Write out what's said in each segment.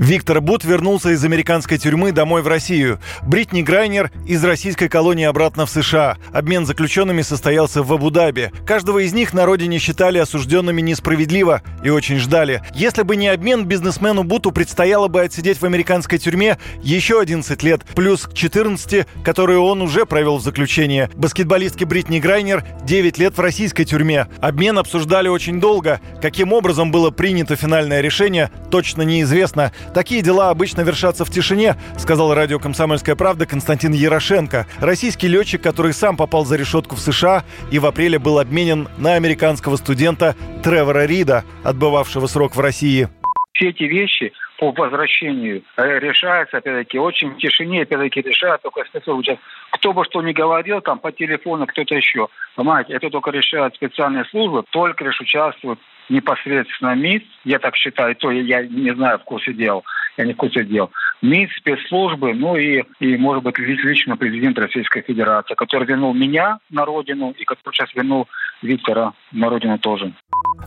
Виктор Бут вернулся из американской тюрьмы домой в Россию. Бритни Грайнер из российской колонии обратно в США. Обмен заключенными состоялся в Абу-Даби. Каждого из них на родине считали осужденными несправедливо и очень ждали. Если бы не обмен, бизнесмену Буту предстояло бы отсидеть в американской тюрьме еще 11 лет, плюс к 14, которые он уже провел в заключении. Баскетболистке Бритни Грайнер 9 лет в российской тюрьме. Обмен обсуждали очень долго. Каким образом было принято финальное решение, точно неизвестно. Такие дела обычно вершатся в тишине, сказал радио «Комсомольская правда» Константин Ярошенко. Российский летчик, который сам попал за решетку в США и в апреле был обменен на американского студента Тревора Рида, отбывавшего срок в России. Все эти вещи по возвращению э, решаются, опять-таки, очень в тишине, опять-таки, решают только спецслужбы. Кто бы что ни говорил, там, по телефону, кто-то еще. Понимаете, это только решают специальные службы, только лишь участвуют непосредственно МИД, я так считаю, то я не знаю в курсе дел, я не в курсе дел. МИД, спецслужбы, ну и, и может быть, лично президент Российской Федерации, который вернул меня на родину и который сейчас вернул Виктора на родину тоже.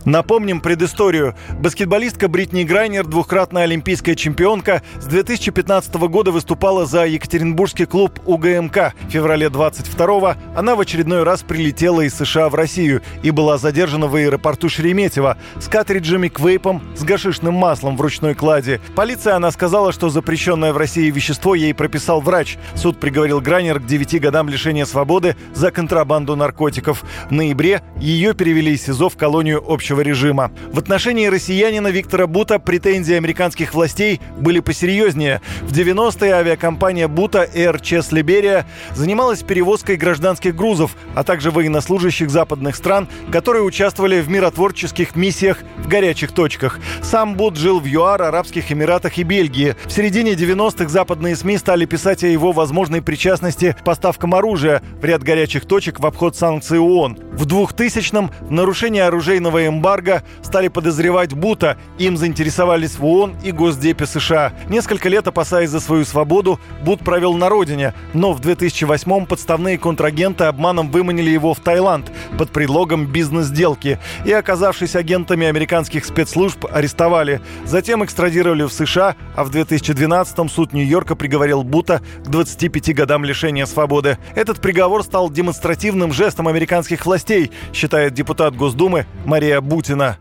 Напомним предысторию. Баскетболистка Бритни Грайнер, двухкратная олимпийская чемпионка, с 2015 года выступала за Екатеринбургский клуб УГМК. В феврале 22 она в очередной раз прилетела из США в Россию и была задержана в аэропорту Шереметьево с картриджами к вейпам с гашишным маслом в ручной кладе. Полиция она сказала, что запрещенное в России вещество ей прописал врач. Суд приговорил Грайнер к 9 годам лишения свободы за контрабанду наркотиков. В ноябре ее перевели из СИЗО в колонию общего режима. В отношении россиянина Виктора Бута претензии американских властей были посерьезнее. В 90-е авиакомпания Бута Air Chess Liberia занималась перевозкой гражданских грузов, а также военнослужащих западных стран, которые участвовали в миротворческих миссиях в горячих точках. Сам Бут жил в ЮАР, Арабских Эмиратах и Бельгии. В середине 90-х западные СМИ стали писать о его возможной причастности к поставкам оружия в ряд горячих точек в обход санкций ООН. В 2000-м в нарушении оружейного эмбарго стали подозревать Бута. Им заинтересовались в ООН и Госдепе США. Несколько лет опасаясь за свою свободу, Бут провел на родине. Но в 2008-м подставные контрагенты обманом выманили его в Таиланд под предлогом бизнес-сделки. И, оказавшись агентами американских спецслужб, арестовали. Затем экстрадировали в США, а в 2012-м суд Нью-Йорка приговорил Бута к 25 годам лишения свободы. Этот приговор стал демонстративным жестом американских властей властей, считает депутат Госдумы Мария Бутина.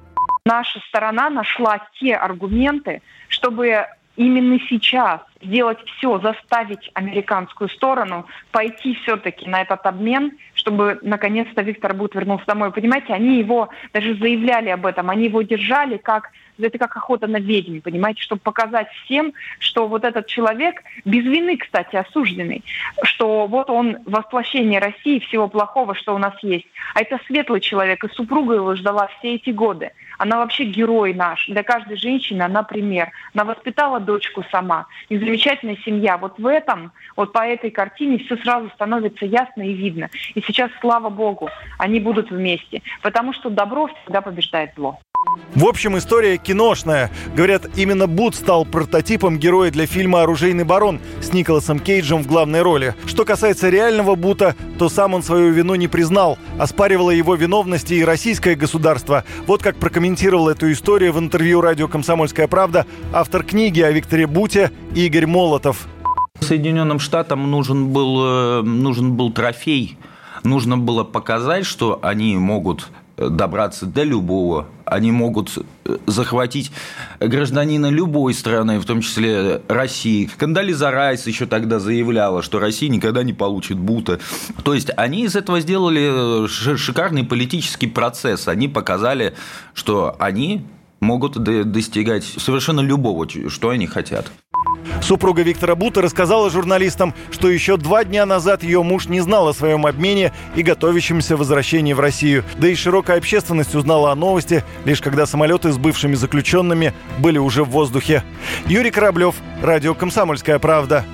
Наша сторона нашла те аргументы, чтобы именно сейчас сделать все, заставить американскую сторону пойти все-таки на этот обмен, чтобы наконец-то Виктор Бут вернулся домой. Понимаете, они его даже заявляли об этом, они его держали как это как охота на ведьм, понимаете, чтобы показать всем, что вот этот человек, без вины, кстати, осужденный, что вот он воплощение России, всего плохого, что у нас есть. А это светлый человек, и супруга его ждала все эти годы. Она вообще герой наш. Для каждой женщины она пример. Она воспитала дочку сама. И замечательная семья. Вот в этом, вот по этой картине все сразу становится ясно и видно. И сейчас, слава богу, они будут вместе. Потому что добро всегда побеждает зло. В общем, история киношная. Говорят, именно Бут стал прототипом героя для фильма «Оружейный барон» с Николасом Кейджем в главной роли. Что касается реального Бута, то сам он свою вину не признал. Оспаривало его виновности и российское государство. Вот как прокомментировал эту историю в интервью радио «Комсомольская правда» автор книги о Викторе Буте Игорь Молотов. Соединенным Штатам нужен был, э, нужен был трофей. Нужно было показать, что они могут добраться до любого. Они могут э, захватить гражданина любой страны, в том числе России. Кандализа Райс еще тогда заявляла, что Россия никогда не получит бута. То есть они из этого сделали э, шикарный политический процесс. Они показали, что они могут достигать совершенно любого, что они хотят. Супруга Виктора Бута рассказала журналистам, что еще два дня назад ее муж не знал о своем обмене и готовящемся возвращении в Россию. Да и широкая общественность узнала о новости, лишь когда самолеты с бывшими заключенными были уже в воздухе. Юрий Кораблев, Радио «Комсомольская правда».